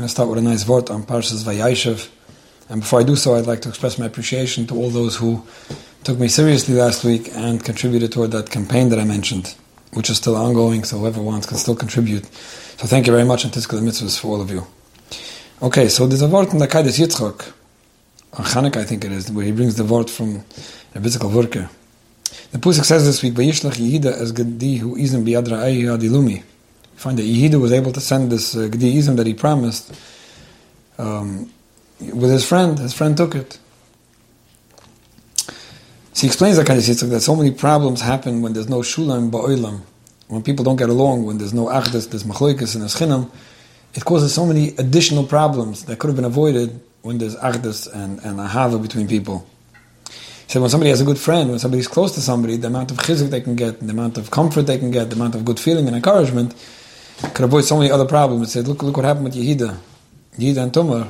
going to start with a nice word on Parshas Vayishev. And before I do so, I'd like to express my appreciation to all those who took me seriously last week and contributed toward that campaign that I mentioned, which is still ongoing, so whoever wants can still contribute. So thank you very much and Tizkel Mitzvahs for all of you. Okay, so there's a word in the Kaides Yitzchak, on Chanukah I think it is, where he brings the word from a physical worker. The Pusik says this week, Vayishlach Yehida as Gedi hu izim biyadra ayi adilumi. Find that Yehida was able to send this uh, that he promised um, with his friend. His friend took it. So he explains that kind of Yitzchak that so many problems happen when there's no shulam ba'olam, when people don't get along, when there's no achdus, there's machloikas and there's it causes so many additional problems that could have been avoided when there's achdus and, and ahava between people. He said when somebody has a good friend, when somebody's close to somebody, the amount of chizuk they can get, the amount of comfort they can get, the amount of good feeling and encouragement could avoid so many other problems. He said, look, look what happened with Yehida. Yehida and Tumar,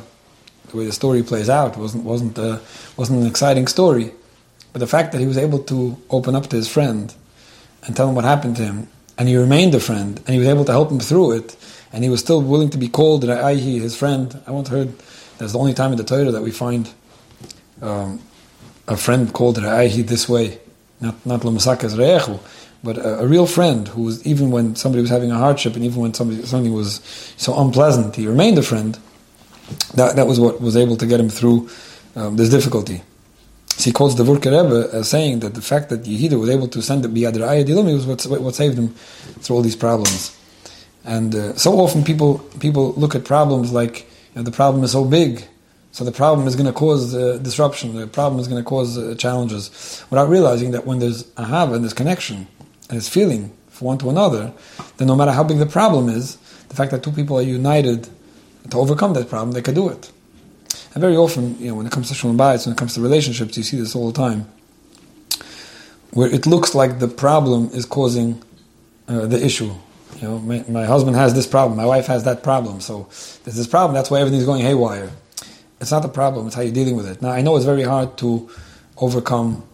the way the story plays out, wasn't, wasn't, uh, wasn't an exciting story. But the fact that he was able to open up to his friend and tell him what happened to him, and he remained a friend, and he was able to help him through it, and he was still willing to be called Ra'ayhi, his friend. I once heard that's the only time in the Torah that we find um, a friend called Ra'ayhi this way, not not Lamasakas Re'echu, but a, a, real friend who was, even when somebody was having a hardship and even when somebody, something was so unpleasant, he remained a friend. That, that was what was able to get him through um, this difficulty. So he quotes the Vurker Rebbe as saying that the fact that Yehida was able to send the Biyad Ra'ayah was what, what saved him through all these problems. And uh, so often people people look at problems like you know, the problem is so big so the problem is going to cause uh, disruption. The problem is going to cause uh, challenges, without realizing that when there's ahava and there's connection and there's feeling for one to another, then no matter how big the problem is, the fact that two people are united to overcome that problem, they can do it. And very often, you know, when it comes to shalom bayis, when it comes to relationships, you see this all the time, where it looks like the problem is causing uh, the issue. You know, my, my husband has this problem, my wife has that problem, so there's this problem. That's why everything's going haywire it's not the problem, it's how you're dealing with it. Now, I know it's very hard to overcome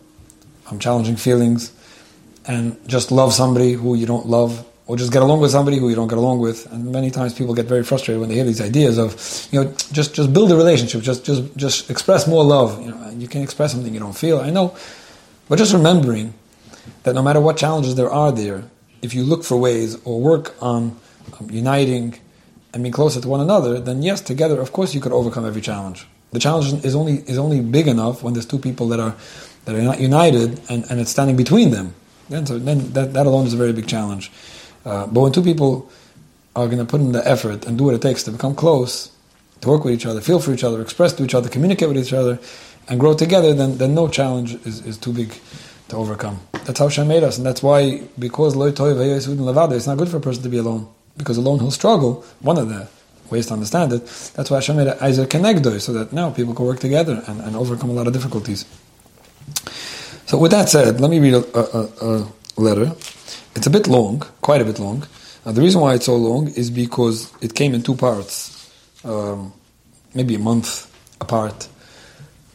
um, challenging feelings and just love somebody who you don't love, or just get along with somebody who you don't get along with. And many times people get very frustrated when they hear these ideas of, you know, just, just build a relationship, just, just, just express more love. You know, you can express something you don't feel, I know. But just remembering that no matter what challenges there are there, if you look for ways or work on um, uniting and being closer to one another, then yes, together, of course, you could overcome every challenge. The challenge is only is only big enough when there's two people that are that are not united and, and it's standing between them. Then, so then that, that alone is a very big challenge. Uh, but when two people are going to put in the effort and do what it takes to become close, to work with each other, feel for each other, express to each other, communicate with each other, and grow together, then, then no challenge is, is too big to overcome. That's how Hashem made us, and that's why, because it's not good for a person to be alone because alone he'll struggle. One of the ways to understand it. That's why Hashem made eizer Kenegdoi, so that now people can work together and, and, overcome a lot of difficulties. So with that said, let me read a, a, a letter. It's a bit long, quite a bit long. Uh, the reason why it's so long is because it came in two parts, um, maybe a month apart.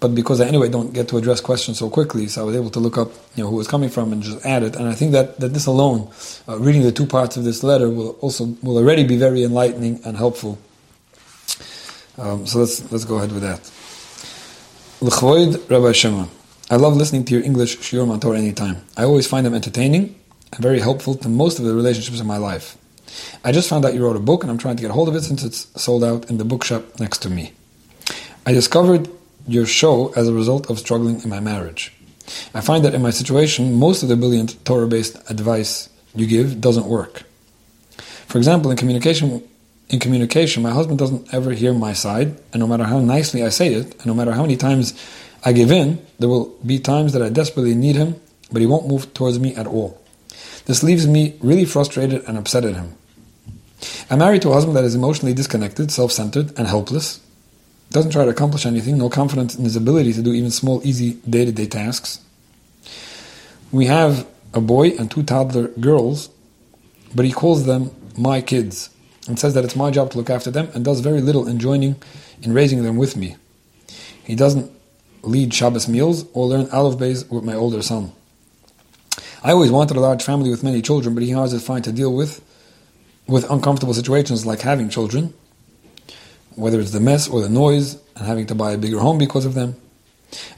But because I anyway don't get to address questions so quickly, so I was able to look up you know who was coming from and just add it. And I think that, that this alone, uh, reading the two parts of this letter, will also will already be very enlightening and helpful. Um, so let's let's go ahead with that. L'chvoid Rabbi Shimon. I love listening to your English shiur mantor anytime. I always find them entertaining and very helpful to most of the relationships in my life. I just found out you wrote a book, and I'm trying to get hold of it since it's sold out in the bookshop next to me. I discovered your show as a result of struggling in my marriage. I find that in my situation, most of the brilliant Torah based advice you give doesn't work. For example, in communication, in communication, my husband doesn't ever hear my side, and no matter how nicely I say it, and no matter how many times I give in, there will be times that I desperately need him, but he won't move towards me at all. This leaves me really frustrated and upset at him. I'm married to a husband that is emotionally disconnected, self centered, and helpless, doesn't try to accomplish anything, no confidence in his ability to do even small, easy day to day tasks. We have a boy and two toddler girls, but he calls them my kids and says that it's my job to look after them and does very little in joining in raising them with me. He doesn't lead Shabbos meals or learn Aleph Beis with my older son. I always wanted a large family with many children, but he has it fine to deal with with uncomfortable situations like having children whether it's the mess or the noise and having to buy a bigger home because of them.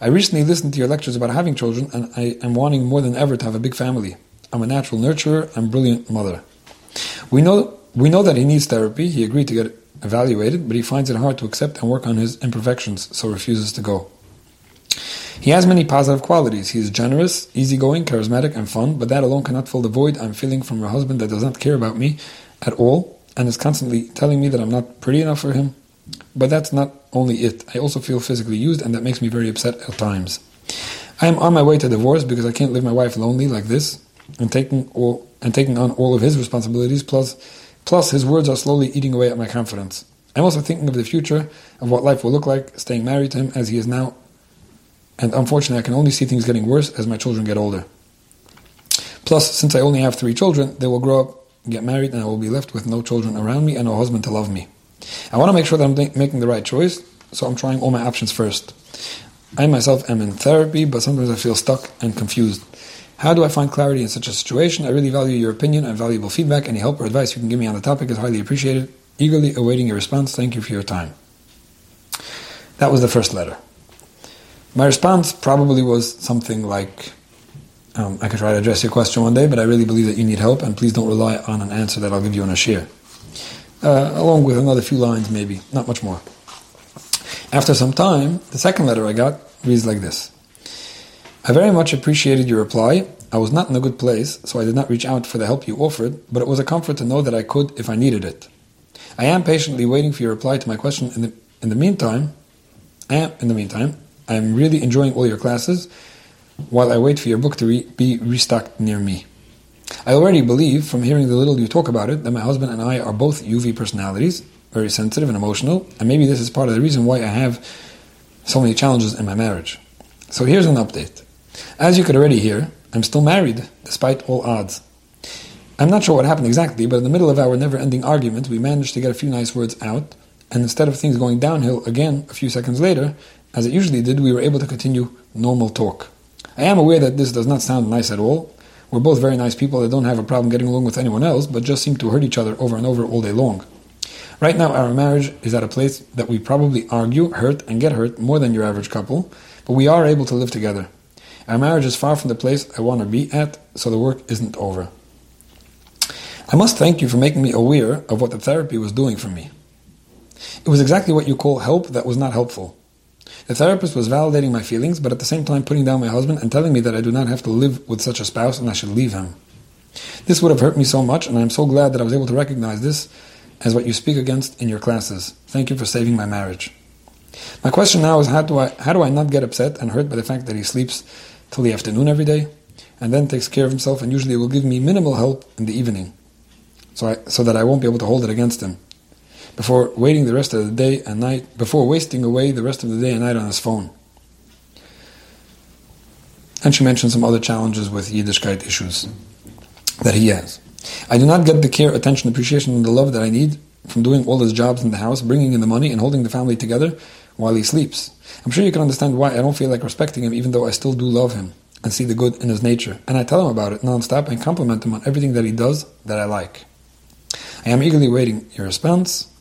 I recently listened to your lectures about having children and I am wanting more than ever to have a big family. I'm a natural nurturer and brilliant mother. We know, we know that he needs therapy. He agreed to get evaluated, but he finds it hard to accept and work on his imperfections, so refuses to go. He has many positive qualities. He is generous, easygoing, charismatic, and fun, but that alone cannot fill the void I'm feeling from a husband that does not care about me at all and is constantly telling me that I'm not pretty enough for him. But that's not only it. I also feel physically used, and that makes me very upset at times. I am on my way to divorce because I can't leave my wife lonely like this, and taking all and taking on all of his responsibilities. Plus, plus his words are slowly eating away at my confidence. I'm also thinking of the future of what life will look like, staying married to him as he is now. And unfortunately, I can only see things getting worse as my children get older. Plus, since I only have three children, they will grow up get married, and I will be left with no children around me and no husband to love me. I want to make sure that I'm making the right choice, so I'm trying all my options first. I myself am in therapy, but sometimes I feel stuck and confused. How do I find clarity in such a situation? I really value your opinion and valuable feedback. Any help or advice you can give me on the topic is highly appreciated. Eagerly awaiting your response. Thank you for your time. That was the first letter. My response probably was something like, um, I could try to address your question one day, but I really believe that you need help, and please don't rely on an answer that I'll give you on a shiur. Uh, along with another few lines, maybe, not much more. After some time, the second letter I got reads like this I very much appreciated your reply. I was not in a good place, so I did not reach out for the help you offered, but it was a comfort to know that I could if I needed it. I am patiently waiting for your reply to my question. In the, in the meantime, I am, in the meantime, I am really enjoying all your classes while I wait for your book to re- be restocked near me. I already believe, from hearing the little you talk about it, that my husband and I are both UV personalities, very sensitive and emotional, and maybe this is part of the reason why I have so many challenges in my marriage. So here's an update. As you could already hear, I'm still married, despite all odds. I'm not sure what happened exactly, but in the middle of our never ending argument, we managed to get a few nice words out, and instead of things going downhill again a few seconds later, as it usually did, we were able to continue normal talk. I am aware that this does not sound nice at all. We're both very nice people that don't have a problem getting along with anyone else, but just seem to hurt each other over and over all day long. Right now, our marriage is at a place that we probably argue, hurt, and get hurt more than your average couple, but we are able to live together. Our marriage is far from the place I want to be at, so the work isn't over. I must thank you for making me aware of what the therapy was doing for me. It was exactly what you call help that was not helpful. The therapist was validating my feelings, but at the same time putting down my husband and telling me that I do not have to live with such a spouse and I should leave him. This would have hurt me so much, and I am so glad that I was able to recognize this as what you speak against in your classes. Thank you for saving my marriage. My question now is how do I how do I not get upset and hurt by the fact that he sleeps till the afternoon every day and then takes care of himself and usually will give me minimal help in the evening. So I, so that I won't be able to hold it against him before waiting the rest of the day and night, before wasting away the rest of the day and night on his phone. And she mentioned some other challenges with Yiddishkeit issues that he has. I do not get the care, attention, appreciation, and the love that I need from doing all his jobs in the house, bringing in the money, and holding the family together while he sleeps. I'm sure you can understand why I don't feel like respecting him, even though I still do love him and see the good in his nature. And I tell him about it nonstop and compliment him on everything that he does that I like. I am eagerly waiting your response.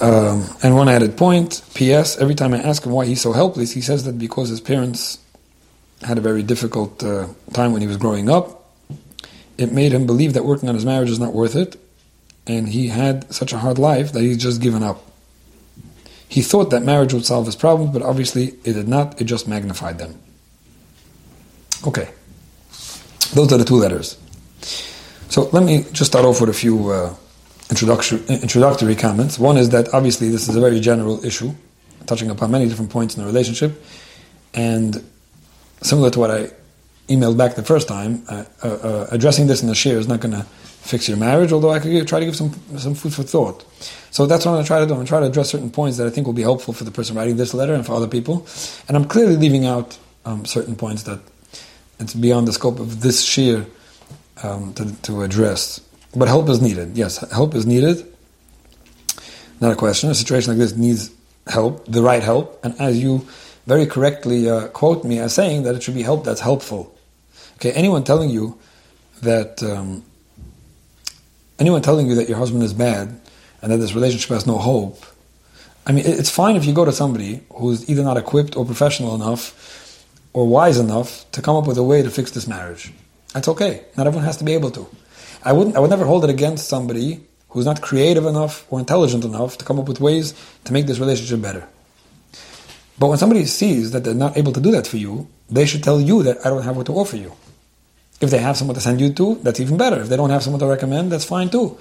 Um, and one added point, P.S. Every time I ask him why he's so helpless, he says that because his parents had a very difficult uh, time when he was growing up, it made him believe that working on his marriage is not worth it, and he had such a hard life that he's just given up. He thought that marriage would solve his problems, but obviously it did not, it just magnified them. Okay, those are the two letters. So let me just start off with a few. Uh, introductory comments. One is that obviously this is a very general issue, touching upon many different points in the relationship, and similar to what I emailed back the first time, uh, uh, uh, addressing this in the shiur is not going to fix your marriage, although I could try to give some, some food for thought. So that's what I'm going to try to do. I'm going to try to address certain points that I think will be helpful for the person writing this letter and for other people. And I'm clearly leaving out um, certain points that it's beyond the scope of this shiur um, to, to address. But help is needed. Yes, help is needed. Not a question. A situation like this needs help, the right help. And as you very correctly uh, quote me as saying that it should be help that's helpful. Okay, anyone telling you that um, anyone telling you that your husband is bad and that this relationship has no hope, I mean, it's fine if you go to somebody who's either not equipped or professional enough or wise enough to come up with a way to fix this marriage. That's okay. Not everyone has to be able to. I wouldn't. I would never hold it against somebody who's not creative enough or intelligent enough to come up with ways to make this relationship better. But when somebody sees that they're not able to do that for you, they should tell you that I don't have what to offer you. If they have someone to send you to, that's even better. If they don't have someone to recommend, that's fine too.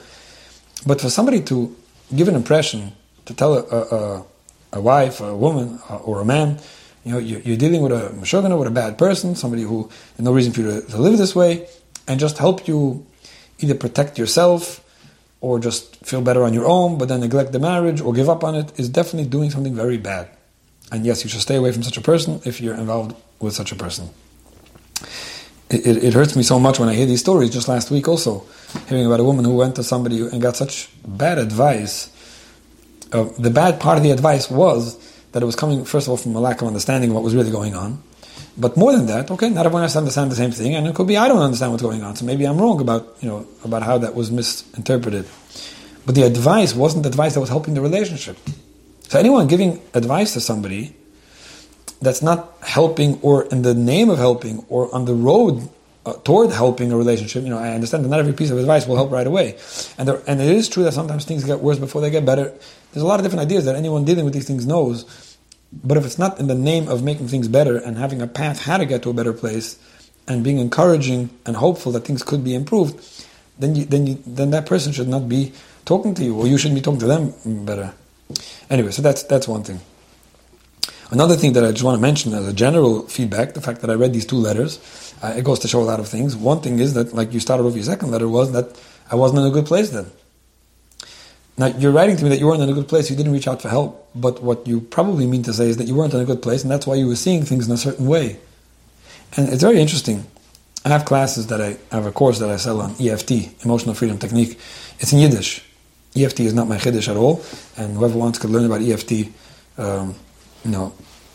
But for somebody to give an impression, to tell a, a, a wife, a woman, uh, or a man, you know, you're dealing with a mashogana, with a bad person, somebody who no reason for you to, to live this way, and just help you either protect yourself or just feel better on your own, but then neglect the marriage or give up on it, is definitely doing something very bad. And yes, you should stay away from such a person if you're involved with such a person. It, it, it, hurts me so much when I hear these stories. Just last week, also, hearing about a woman who went to somebody and got such bad advice. Uh, the bad part of the advice was that it was coming, first of all, from a lack of understanding of what was really going on. But more than that, okay, not everyone has to understand the same thing, and it could be I don't understand what's going on, so maybe I'm wrong about you know about how that was misinterpreted. But the advice wasn't advice that was helping the relationship. So anyone giving advice to somebody that's not helping, or in the name of helping, or on the road uh, toward helping a relationship, you know, I understand that not every piece of advice will help right away, and there, and it is true that sometimes things get worse before they get better. There's a lot of different ideas that anyone dealing with these things knows but if it's not in the name of making things better and having a path how to get to a better place and being encouraging and hopeful that things could be improved, then you, then you, then that person should not be talking to you, or you shouldn't be talking to them better. Anyway, so that's that's one thing. Another thing that I just want to mention as a general feedback, the fact that I read these two letters, uh, it goes to show a lot of things. One thing is that, like you started off your second letter, was that I wasn't in a good place then. Now, you're writing to me that you weren't in a good place, you didn't reach out for help, but what you probably mean to say is that you weren't in a good place, and that's why you were seeing things in a certain way. And it's very interesting. I have classes that I, I have a course that I sell on EFT, Emotional Freedom Technique. It's in Yiddish. EFT is not my Yiddish at all, and whoever wants could learn about EFT, um, you know,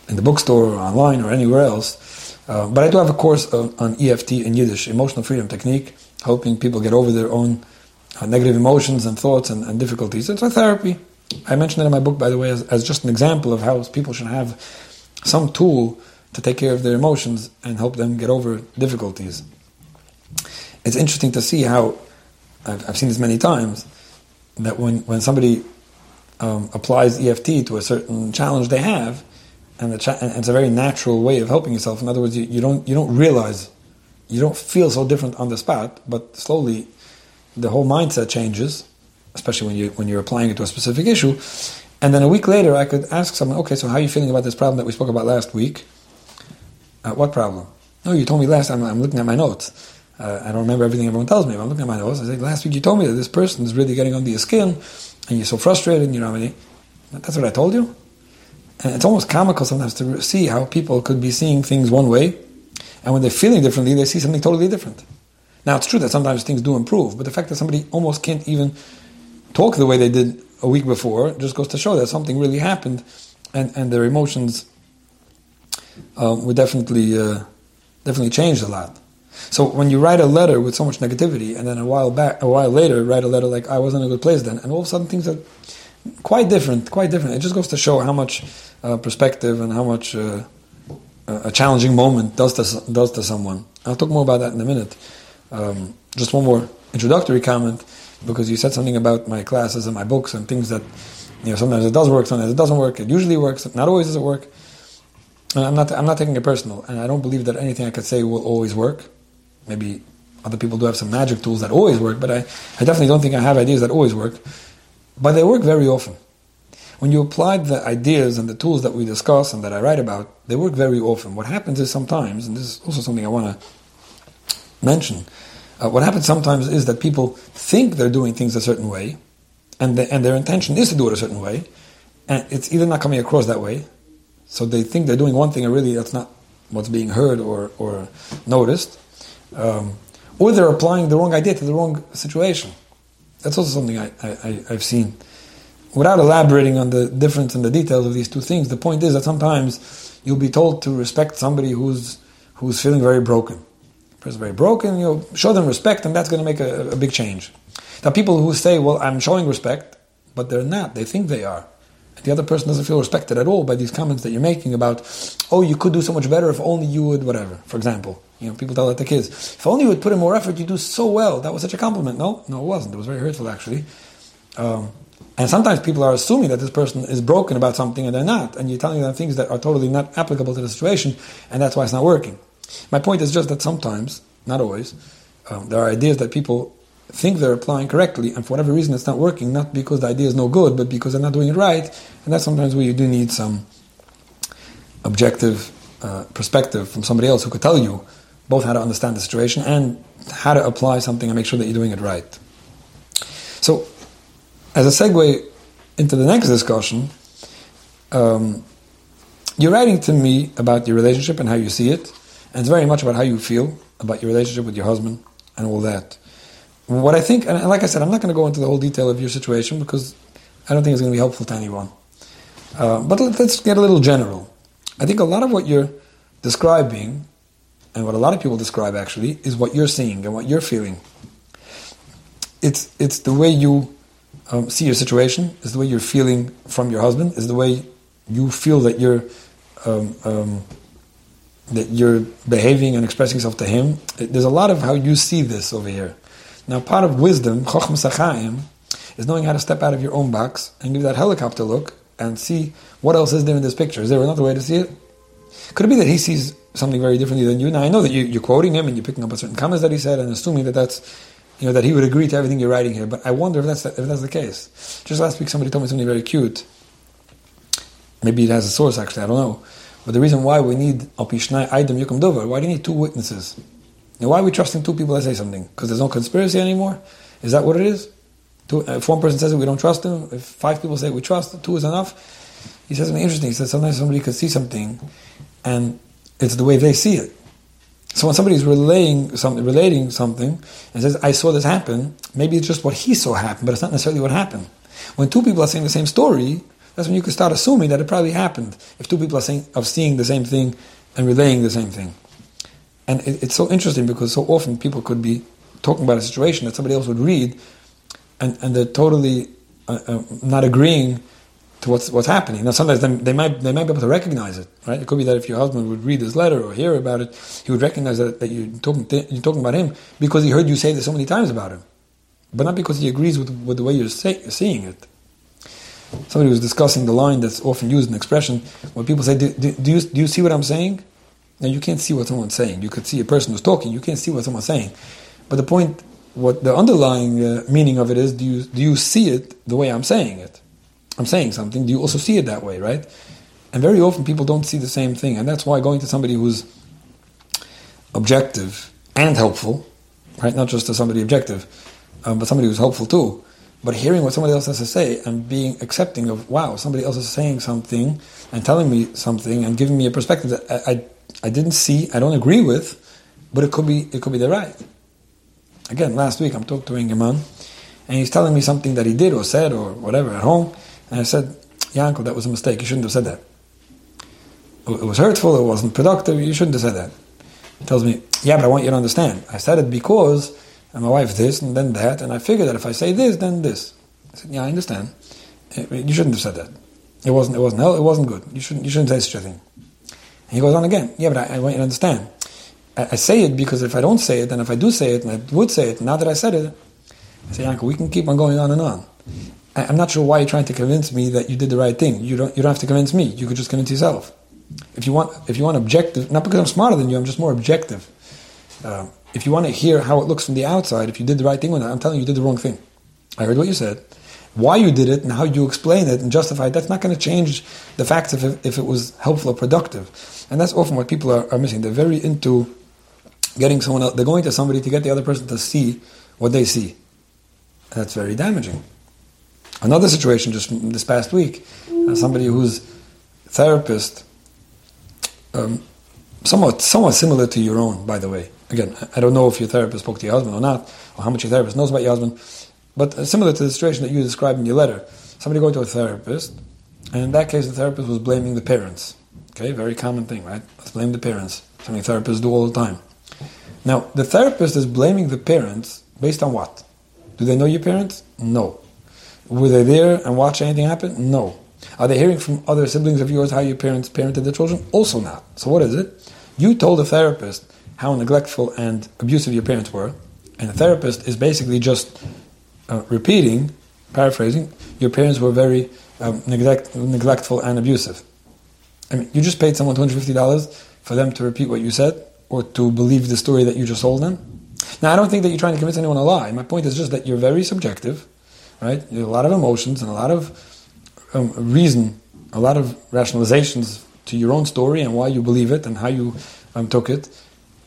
in the bookstore or online or anywhere else. Uh, but I do have a course on, on EFT in Yiddish, Emotional Freedom Technique, helping people get over their own negative emotions and thoughts and, and, difficulties. It's a therapy. I mentioned it in my book, by the way, as, as just an example of how people should have some tool to take care of their emotions and help them get over difficulties. It's interesting to see how, I've, I've seen this many times, that when, when somebody um, applies EFT to a certain challenge they have, and, the cha- and, it's a very natural way of helping yourself. In other words, you, you, don't, you don't realize, you don't feel so different on the spot, but slowly the whole mindset changes, especially when you when you're applying it to a specific issue. And then a week later, I could ask someone, okay, so how are you feeling about this problem that we spoke about last week? Uh, what problem? No, you told me last time. I'm looking at my notes. Uh, I don't remember everything everyone tells me. But I'm looking at my notes. I said, last week you told me that this person is really getting under your skin, and you're so frustrated. and You know, I mean, that's what I told you. And it's almost comical sometimes to see how people could be seeing things one way, and when they're feeling differently, they see something totally different. Now, it's true that sometimes things do improve, but the fact that somebody almost can't even talk the way they did a week before just goes to show that something really happened, and, and their emotions um, were definitely uh, definitely changed a lot. So when you write a letter with so much negativity, and then a while back, a while later, write a letter like "I wasn't in a good place then," and all of a sudden things are quite different, quite different. It just goes to show how much uh, perspective and how much uh, a challenging moment does to does to someone. I'll talk more about that in a minute. Um, just one more introductory comment, because you said something about my classes and my books and things that, you know, sometimes it does work, sometimes it doesn't work. It usually works, not always does it work. And I'm not, I'm not taking it personal, and I don't believe that anything I could say will always work. Maybe other people do have some magic tools that always work, but I, I definitely don't think I have ideas that always work. But they work very often. When you apply the ideas and the tools that we discuss and that I write about, they work very often. What happens is sometimes, and this is also something I want to mention. Uh, what happens sometimes is that people think they're doing things a certain way, and, the, and their intention is to do it a certain way, and it's either not coming across that way, so they think they're doing one thing, and really that's not what's being heard or, or noticed, um, or they're applying the wrong idea to the wrong situation. That's also something I, I, I've seen. Without elaborating on the difference and the details of these two things, the point is that sometimes you'll be told to respect somebody who's, who's feeling very broken person very broken, you know, show them respect, and that's going to make a, a big change. Now, people who say, "Well, I'm showing respect," but they're not. They think they are. The other person doesn't feel respected at all by these comments that you're making about, oh, you could do so much better if only you would, whatever. For example, you know, people tell that to kids, if only you would put in more effort, you do so well. That was such a compliment. No, no, it wasn't. It was very hurtful, actually. Um, and sometimes people are assuming that this person is broken about something and they're not, and you're telling them things that are totally not applicable to the situation, and that's why it's not working. My point is just that sometimes, not always, um, there are ideas that people think they're applying correctly, and for whatever reason it's not working, not because the idea is no good, but because they're not doing it right, and that's sometimes where you do need some objective uh, perspective from somebody else who could tell you both how to understand the situation and how to apply something and make sure that you're doing it right. So, as a segue into the next discussion, um, you're writing to me about your relationship and how you see it, and it's very much about how you feel about your relationship with your husband and all that. What I think, and like I said, I'm not going to go into the whole detail of your situation because I don't think it's going to be helpful to anyone. Uh, but let's get a little general. I think a lot of what you're describing, and what a lot of people describe actually, is what you're seeing and what you're feeling. It's, it's the way you um, see your situation, is the way you're feeling from your husband, is the way you feel that you're um, um, that you're behaving and expressing yourself to him. There's a lot of how you see this over here. Now, part of wisdom, Chochmas HaChaim, is knowing how to step out of your own box and give that helicopter look and see what else is there in this picture. Is there another way to see it? Could it be that he sees something very differently than you? Now, I know that you, are quoting him and you're picking up on certain comments that he said and assuming that that's, you know, that he would agree to everything you're writing here, but I wonder if that's, if that's the case. Just last week, somebody told me something very cute. Maybe it has a source, actually, I don't know. But the reason why we need Al Pishnai Aidam Yukum Dover, why do you need two witnesses? And why are we trusting two people that say something? Because there's no conspiracy anymore? Is that what it is? Two, if one person says it, we don't trust him. If five people say we trust, two is enough. He says something interesting. He says sometimes somebody could see something, and it's the way they see it. So when somebody is relaying something, relating something, and says, "I saw this happen," maybe it's just what he saw happen, but it's not necessarily what happened. When two people are saying the same story, that's when you can start assuming that it probably happened. If two people are saying seeing the same thing and relaying the same thing. And it, it's so interesting because so often people could be talking about a situation that somebody else would read, and, and they're totally uh, uh, not agreeing to what's what's happening. Now, sometimes they, they, might they might be able to recognize it, right? It could be that if your husband would read this letter or hear about it, he would recognize that, that you're talking you're talking about him because he heard you say this so many times about him, but not because he agrees with, with the way you're say, seeing it. Somebody was discussing the line that's often used in expression when people say, do, do, do, you, do you see what I'm saying? Now you can't see what someone's saying. You could see a person who's talking. You can't see what someone's saying. But the point, what the underlying uh, meaning of it is, do you do you see it the way I'm saying it? I'm saying something. Do you also see it that way, right? And very often people don't see the same thing, and that's why going to somebody who's objective and helpful, right? Not just to somebody objective, um, but somebody who's helpful too. But hearing what somebody else has to say and being accepting of, wow, somebody else is saying something and telling me something and giving me a perspective that I, I I didn't see, I don't agree with, but it could be it could be the right. Again, last week I'm talking to yungerman, and he's telling me something that he did or said or whatever at home, and I said, Yanko, that was a mistake. You shouldn't have said that. It was hurtful. It wasn't productive. You shouldn't have said that. He tells me, yeah, but I want you to understand. I said it because and my wife this and then that, and I figured that if I say this, then this. I said, yeah, I understand. You shouldn't have said that. It wasn't. It wasn't. It wasn't good. You shouldn't. You shouldn't say such a thing. And he goes on again. Yeah, but I, I want you to understand. I, I, say it because if I don't say it, and if I do say it, and I would say it, now that I said it, I say, Yanko, we can keep on going on and on. I, am not sure why you're trying to convince me that you did the right thing. You don't. You don't have to convince me. You could just convince yourself. If you want, if you want objective, not because I'm smarter than you, I'm just more objective. Um, if you want to hear how it looks from the outside, if you did the right thing or it, I'm telling you, you did the wrong thing. I heard what you said why you did it and how you explain it and justify it, that's not going to change the facts if it, if it was helpful or productive. And that's often what people are, are missing. They're very into getting someone else, they're going to somebody to get the other person to see what they see. That's very damaging. Another situation just this past week, uh, somebody who's therapist, um, somewhat somewhat similar to your own, by the way. Again, I don't know if your therapist spoke to your husband or not, or how much your therapist knows about your husband. But similar to the situation that you described in your letter, somebody going to a therapist, and in that case, the therapist was blaming the parents. Okay, very common thing, right? Let's blame the parents. Something therapists do all the time. Now, the therapist is blaming the parents based on what? Do they know your parents? No. Were they there and watch anything happen? No. Are they hearing from other siblings of yours how your parents parented their children? Also not. So what is it? You told a therapist how neglectful and abusive your parents were, and the therapist is basically just uh, repeating, paraphrasing, your parents were very um, neglect, neglectful and abusive. I mean, you just paid someone $250 for them to repeat what you said or to believe the story that you just told them. Now, I don't think that you're trying to convince anyone a lie. My point is just that you're very subjective, right? You have a lot of emotions and a lot of um, reason, a lot of rationalizations to your own story and why you believe it and how you um, took it.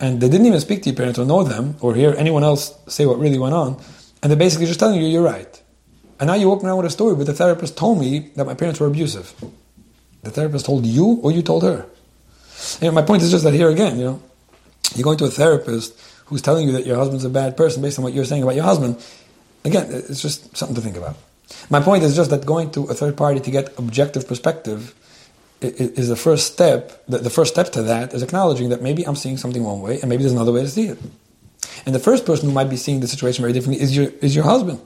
And they didn't even speak to your parents or know them or hear anyone else say what really went on. And they're basically just telling you you're right. And now you walk around with a story, but the therapist told me that my parents were abusive. The therapist told you or you told her. My point is just that here again, you know, you're going to a therapist who's telling you that your husband's a bad person based on what you're saying about your husband. Again, it's just something to think about. My point is just that going to a third party to get objective perspective is the first step. The first step to that is acknowledging that maybe I'm seeing something one way and maybe there's another way to see it. And the first person who might be seeing the situation very differently is your, is your husband.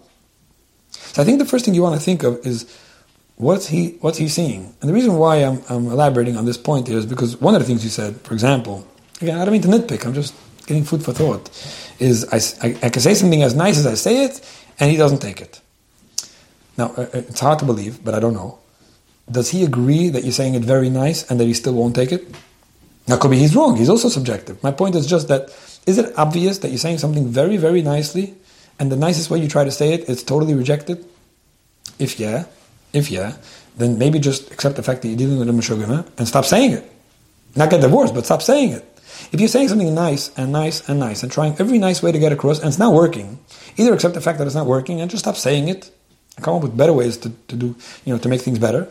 So I think the first thing you want to think of is what's he, what's he seeing? And the reason why I'm, I'm elaborating on this point is because one of the things you said, for example, again, I don't mean to nitpick, I'm just getting food for thought, is I, I, I can say something as nice as I say it, and he doesn't take it. Now, uh, uh, it's hard to believe, but I don't know. Does he agree that you're saying it very nice and that he still won't take it? Now, could be he's wrong. He's also subjective. My point is just that is it obvious that you're saying something very, very nicely, and the nicest way you try to say it is totally rejected? If yeah, if yeah, then maybe just accept the fact that you're dealing with a Meshugana and stop saying it. Not get divorced, but stop saying it. If you're saying something nice and nice and nice and trying every nice way to get across and it's not working, either accept the fact that it's not working and just stop saying it and come up with better ways to, to do, you know, to make things better.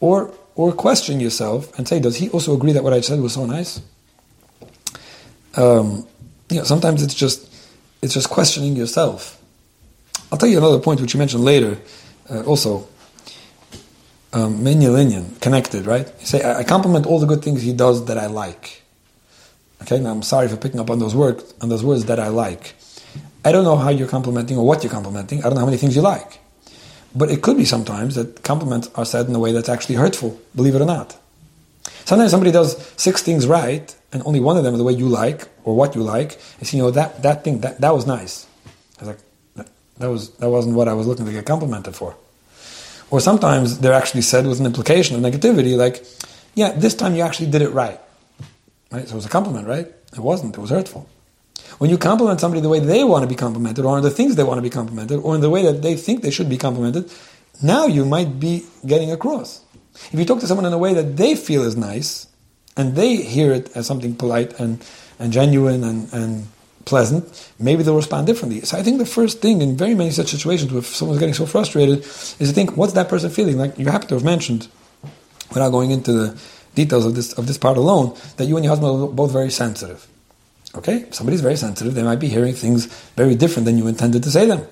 Or or question yourself and say, does he also agree that what I said was so nice? Um, you know, sometimes it's just it's just questioning yourself. I'll tell you another point which you mentioned later, uh, also. Um, connected, right? You say, I compliment all the good things he does that I like. Okay, now I'm sorry for picking up on those words, on those words that I like. I don't know how you're complimenting or what you're complimenting. I don't know how many things you like. But it could be sometimes that compliments are said in a way that's actually hurtful, believe it or not. Sometimes somebody does six things right, and only one of them the way you like or what you like. And you know, that, that thing, that, that was nice. I was like, that, that, was, that wasn't what I was looking to get complimented for. Or sometimes they're actually said with an implication of negativity, like, yeah, this time you actually did it right. Right? So it was a compliment, right? It wasn't, it was hurtful. When you compliment somebody the way they want to be complimented, or on the things they want to be complimented, or in the way that they think they should be complimented, now you might be getting across. If you talk to someone in a way that they feel is nice, and they hear it as something polite and, and genuine and, and pleasant, maybe they'll respond differently. So I think the first thing in very many such situations, if someone's getting so frustrated, is to think, what's that person feeling? Like you happen to have mentioned, without going into the details of this of this part alone, that you and your husband are both very sensitive. Okay, if somebody's very sensitive, they might be hearing things very different than you intended to say them.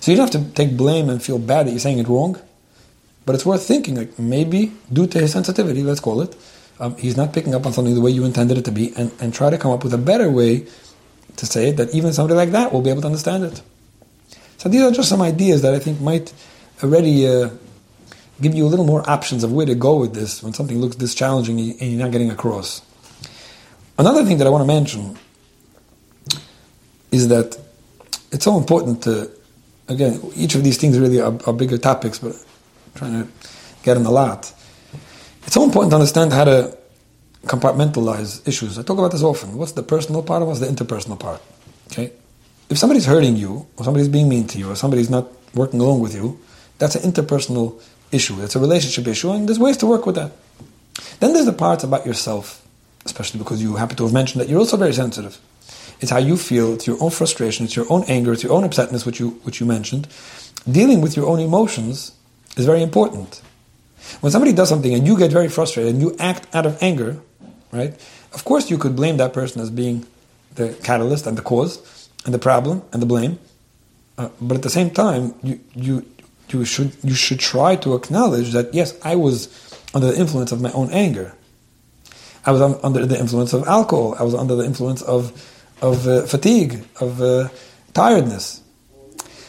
So you don't have to take blame and feel bad that you're saying it wrong, but it's worth thinking. Like maybe due to his sensitivity, let's call it, um, he's not picking up on something the way you intended it to be, and, and try to come up with a better way to say it that even somebody like that will be able to understand it. So these are just some ideas that I think might already uh, give you a little more options of where to go with this when something looks this challenging and you're not getting across. Another thing that I want to mention is that it's so important to, again, each of these things really are, are bigger topics, but I'm trying to get in a lot. It's so important to understand how to compartmentalize issues. I talk about this often. What's the personal part what's the interpersonal part? Okay? If somebody's hurting you, or somebody's being mean to you, or somebody's not working along with you, that's an interpersonal issue. It's a relationship issue, and there's ways to work with that. Then there's the parts about yourself especially because you happen to have mentioned that you're also very sensitive. It's how you feel, it's your own frustration, it's your own anger, it's your own upsetness, which you, which you mentioned. Dealing with your own emotions is very important. When somebody does something and you get very frustrated and you act out of anger, right? Of course, you could blame that person as being the catalyst and the cause and the problem and the blame. Uh, but at the same time, you, you, you, should, you should try to acknowledge that, yes, I was under the influence of my own anger. I was under the influence of alcohol. I was under the influence of, of uh, fatigue, of uh, tiredness.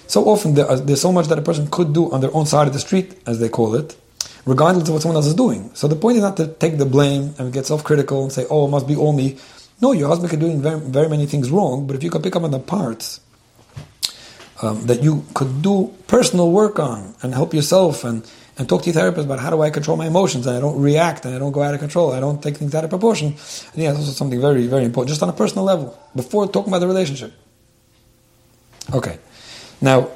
So often there, there's so much that a person could do on their own side of the street, as they call it, regardless of what someone else is doing. So the point is not to take the blame and get self-critical and say, "Oh, it must be all me." No, your husband could doing very, very many things wrong, but if you could pick up on the parts um, that you could do personal work on and help yourself and, and talk to your therapist about how do I control my emotions and I don't react and I don't go out of control, I don't take things out of proportion. I think that's also something very, very important, just on a personal level, before talking about the relationship. Okay. Now,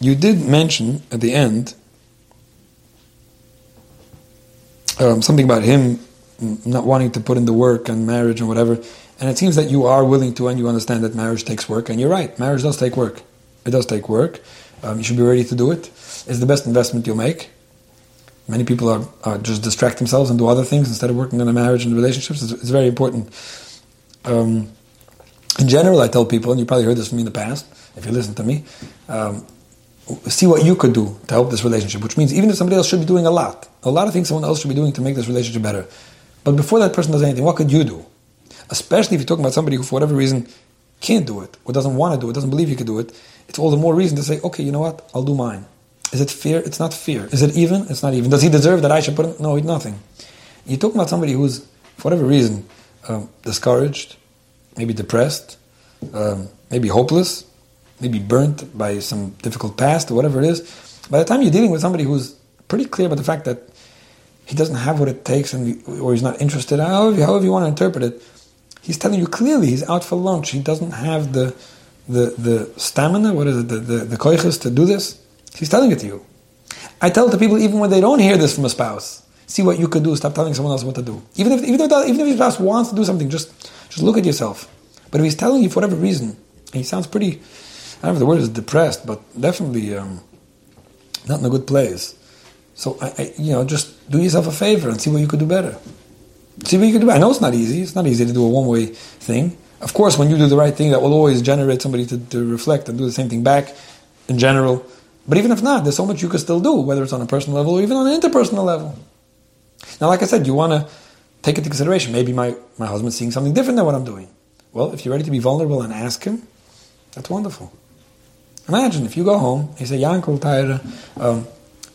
you did mention at the end um, something about him not wanting to put in the work and marriage and whatever. And it seems that you are willing to and you understand that marriage takes work. And you're right, marriage does take work. It does take work. Um, you should be ready to do it. It's the best investment you'll make. Many people are, are, just distract themselves and do other things instead of working on the marriage and relationships. It's, it's very important. Um, in general, I tell people, and you probably heard this from me in the past, if you listen to me, um, see what you could do to help this relationship, which means even if somebody else should be doing a lot, a lot of things someone else should be doing to make this relationship better. But before that person does anything, what could you do? Especially if you're talking about somebody who, for whatever reason, can't do it, or doesn't want to do it, doesn't believe you could do it, it's all the more reason to say, okay, you know what, I'll do mine. Is it fear? It's not fear. Is it even? It's not even. Does he deserve that I should put him? No, nothing. You're talking about somebody who's, for whatever reason, um, discouraged, maybe depressed, um, maybe hopeless, maybe burnt by some difficult past or whatever it is. By the time you're dealing with somebody who's pretty clear about the fact that he doesn't have what it takes and or he's not interested, however, however you want to interpret it, he's telling you clearly he's out for lunch. He doesn't have the the, the stamina, what is it, the, the, the koiches to do this. He's telling it to you. I tell it to people even when they don't hear this from a spouse. See what you could do. Stop telling someone else what to do. Even if even if, even if your spouse wants to do something, just just look at yourself. But if he's telling you for whatever reason, he sounds pretty. I don't know if the word is depressed, but definitely um, not in a good place. So I, I, you know, just do yourself a favor and see what you could do better. See what you could do. I know it's not easy. It's not easy to do a one-way thing. Of course, when you do the right thing, that will always generate somebody to, to reflect and do the same thing back. In general, but even if not, there's so much you could still do, whether it's on a personal level or even on an interpersonal level. Now, like I said, you want to take into consideration. Maybe my, my husband's seeing something different than what I'm doing. Well, if you're ready to be vulnerable and ask him, that's wonderful. Imagine if you go home, you say, Yankel Tyre, um,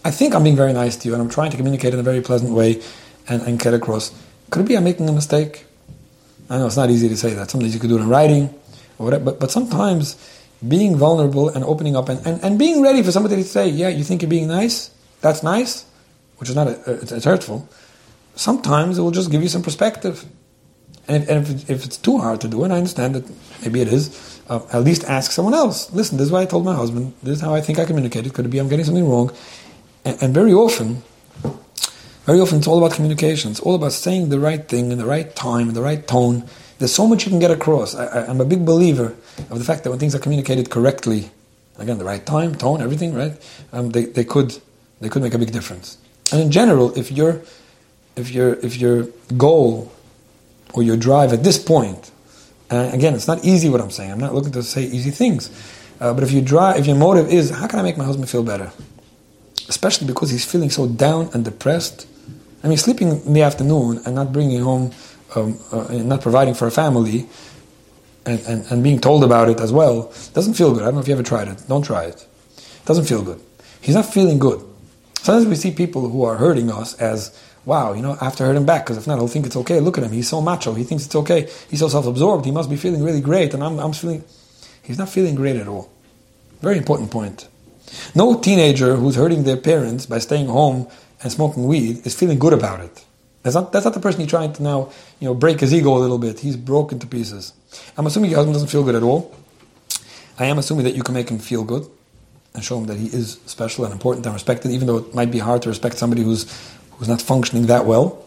I think I'm being very nice to you and I'm trying to communicate in a very pleasant way and, and get across. Could it be I'm making a mistake? I know it's not easy to say that. Sometimes you could do it in writing or whatever, but, but sometimes being vulnerable and opening up and, and, and being ready for somebody to say, yeah, you think you're being nice? That's nice, which is not, a, it's, it's hurtful. Sometimes it will just give you some perspective. And if, and if, if it's too hard to do, and I understand that maybe it is, uh, at least ask someone else. Listen, this is why I told my husband. This is how I think I communicated. Could it be I'm getting something wrong? And, and very often, very often it's all about communication. It's all about saying the right thing in the right time, in the right tone. There's so much you can get across. I, am a big believer of the fact that when things are communicated correctly, again, the right time, tone, everything, right? Um, they, they could they could make a big difference. And in general, if your if your if your goal or your drive at this point, and again, it's not easy what I'm saying. I'm not looking to say easy things, uh, but if you drive, if your motive is how can I make my husband feel better, especially because he's feeling so down and depressed. I mean, sleeping in the afternoon and not bringing home, um, uh, not providing for a family, and, and, and being told about it as well doesn't feel good. I don't know if you ever tried it. Don't try it. It doesn't feel good. He's not feeling good. Sometimes we see people who are hurting us as, wow, you know, I have to hurt him back because if not, he'll think it's okay. Look at him. He's so macho. He thinks it's okay. He's so self absorbed. He must be feeling really great. And I'm, I'm feeling, he's not feeling great at all. Very important point. No teenager who's hurting their parents by staying home and smoking weed is feeling good about it. That's not, that's not the person you're trying to now, you know, break his ego a little bit. He's broken to pieces. I'm assuming your husband doesn't feel good at all. I am assuming that you can make him feel good and show him that he is special and important and respected, even though it might be hard to respect somebody who's who's not functioning that well.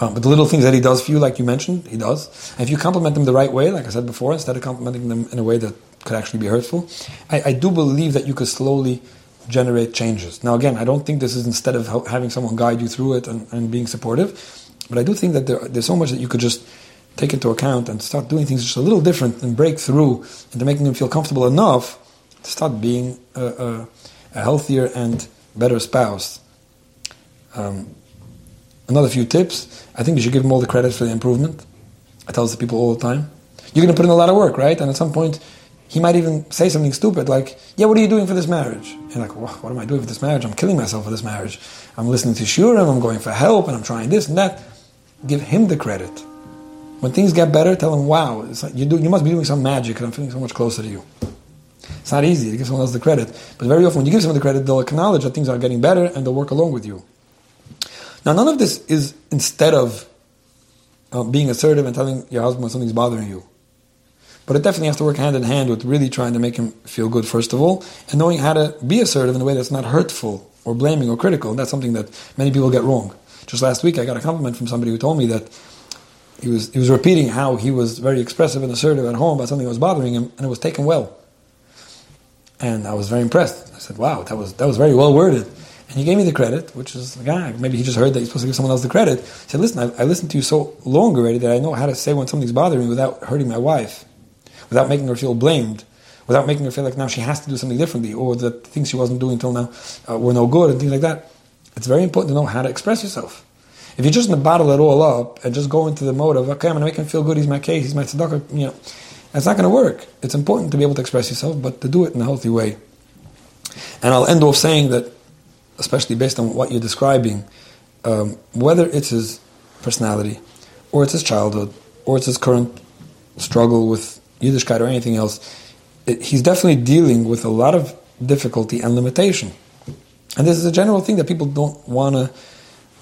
Um, but the little things that he does for you, like you mentioned, he does. And if you compliment them the right way, like I said before, instead of complimenting them in a way that could actually be hurtful, I, I do believe that you could slowly generate changes. Now, again, I don't think this is instead of having someone guide you through it and, and being supportive, but I do think that there, there's so much that you could just take into account and start doing things just a little different and break through into making them feel comfortable enough to start being a, a, a healthier and better spouse. Um, another few tips. I think you should give them all the credit for the improvement. I tell this to people all the time. You're going to put in a lot of work, right? And at some point, he might even say something stupid like, "Yeah, what are you doing for this marriage?" And like, "What am I doing for this marriage? I'm killing myself for this marriage. I'm listening to shiurim, I'm going for help, and I'm trying this and that." Give him the credit. When things get better, tell him, "Wow, like you, do, you must be doing some magic, and I'm feeling so much closer to you." It's not easy to give someone else the credit, but very often when you give someone the credit, they'll acknowledge that things are getting better and they'll work along with you. Now, none of this is instead of uh, being assertive and telling your husband when something's bothering you. But it definitely has to work hand in hand with really trying to make him feel good, first of all, and knowing how to be assertive in a way that's not hurtful or blaming or critical. And that's something that many people get wrong. Just last week, I got a compliment from somebody who told me that he was, he was repeating how he was very expressive and assertive at home about something that was bothering him, and it was taken well. And I was very impressed. I said, wow, that was, that was very well worded. And he gave me the credit, which is ah, maybe he just heard that he's supposed to give someone else the credit. He said, listen, I, I listened to you so long already that I know how to say when something's bothering me without hurting my wife, without making her feel blamed, without making her feel like now she has to do something differently, or that things she wasn't doing until now uh, were no good, and things like that. It's very important to know how to express yourself. If you're just going to bottle it all up and just go into the mode of, okay, I'm going to make him feel good, he's my case, he's my tzedakah, you know, that's not going to work. It's important to be able to express yourself, but to do it in a healthy way. And I'll end off saying that especially based on what you're describing, um, whether it's his personality, or it's his childhood, or it's his current struggle with Yiddishkeit or anything else, it, he's definitely dealing with a lot of difficulty and limitation. And this is a general thing that people don't want to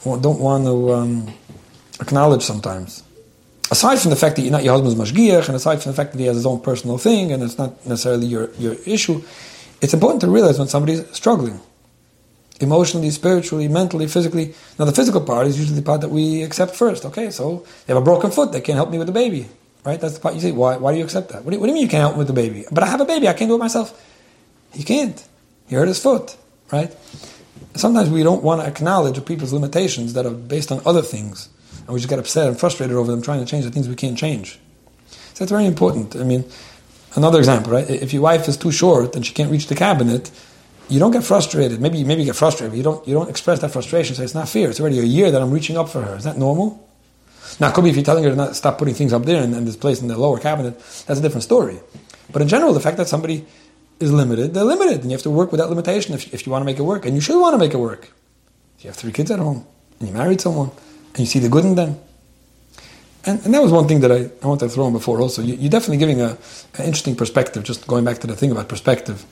don't want to um, acknowledge sometimes. Aside from the fact that you're not your husband's mashgiach, and aside from the fact that he has his own personal thing, and it's not necessarily your, your issue, it's important to realize when somebody's struggling emotionally, spiritually, mentally, physically. Now, the physical part is usually the part that we accept first. Okay, so they have a broken foot, they can't help me with the baby. Right? That's the part you say, why, why do you accept that? What do you, what do you mean you can't help with the baby? But I have a baby, I can't do it myself. He can't. He hurt his foot. Right? Sometimes we don't want to acknowledge people's limitations that are based on other things. And we just get upset and frustrated over them trying to change the things we can't change. So that's very important. I mean, another example, right? If your wife is too short and she can't reach the cabinet, you don't get frustrated. Maybe maybe you get frustrated, but you don't you don't express that frustration. Say it's not fair. It's already a year that I'm reaching up for her. Is that normal? Now, it could be if you're telling her to not stop putting things up there and, and this place in the lower cabinet. That's a different story. But in general, the fact that somebody is limited, they're limited, and you have to work with that limitation if, if you want to make it work, and you should want to make it work. If you have three kids at home, and you married someone, and you see the good in them. And, and that was one thing that I, I wanted to throw in before also. You, are definitely giving a, an interesting perspective, just going back to the thing about perspective.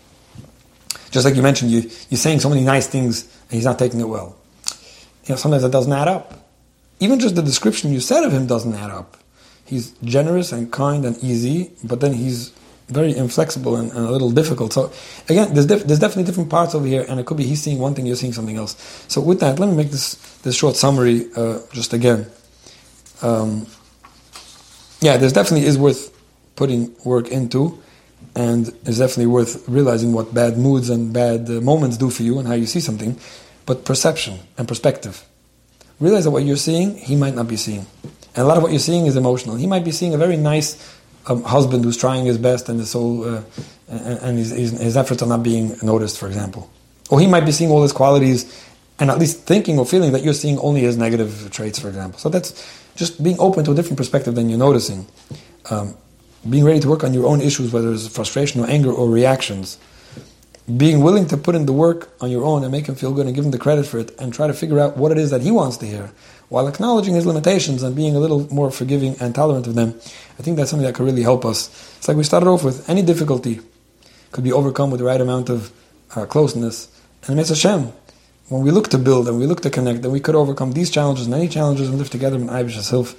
Just like you mentioned, you, you're saying so many nice things and he's not taking it well. You know, sometimes that doesn't add up. Even just the description you said of him doesn't add up. He's generous and kind and easy, but then he's very inflexible and, and a little difficult. So again, there's, def- there's definitely different parts over here, and it could be he's seeing one thing, you're seeing something else. So with that, let me make this this short summary uh, just again. Um, yeah, there's definitely is worth putting work into and it's definitely worth realizing what bad moods and bad uh, moments do for you and how you see something. But perception and perspective. Realize that what you're seeing, he might not be seeing. And a lot of what you're seeing is emotional. He might be seeing a very nice um, husband who's trying his best and, his so, uh, and, and his, his, efforts are not being noticed, for example. Or he might be seeing all his qualities and at least thinking or feeling that you're seeing only his negative traits, for example. So that's just being open to a different perspective than you're noticing. Um, being ready to work on your own issues, whether it's frustration or anger or reactions, being willing to put in the work on your own and make him feel good and give him the credit for it and try to figure out what it is that he wants to hear while acknowledging his limitations and being a little more forgiving and tolerant of them. I think that's something that could really help us. It's like we started off with any difficulty could be overcome with the right amount of uh, closeness. And it's Hashem. When we look to build and we look to connect, then we could overcome these challenges and any challenges and live together in Irish Hilf.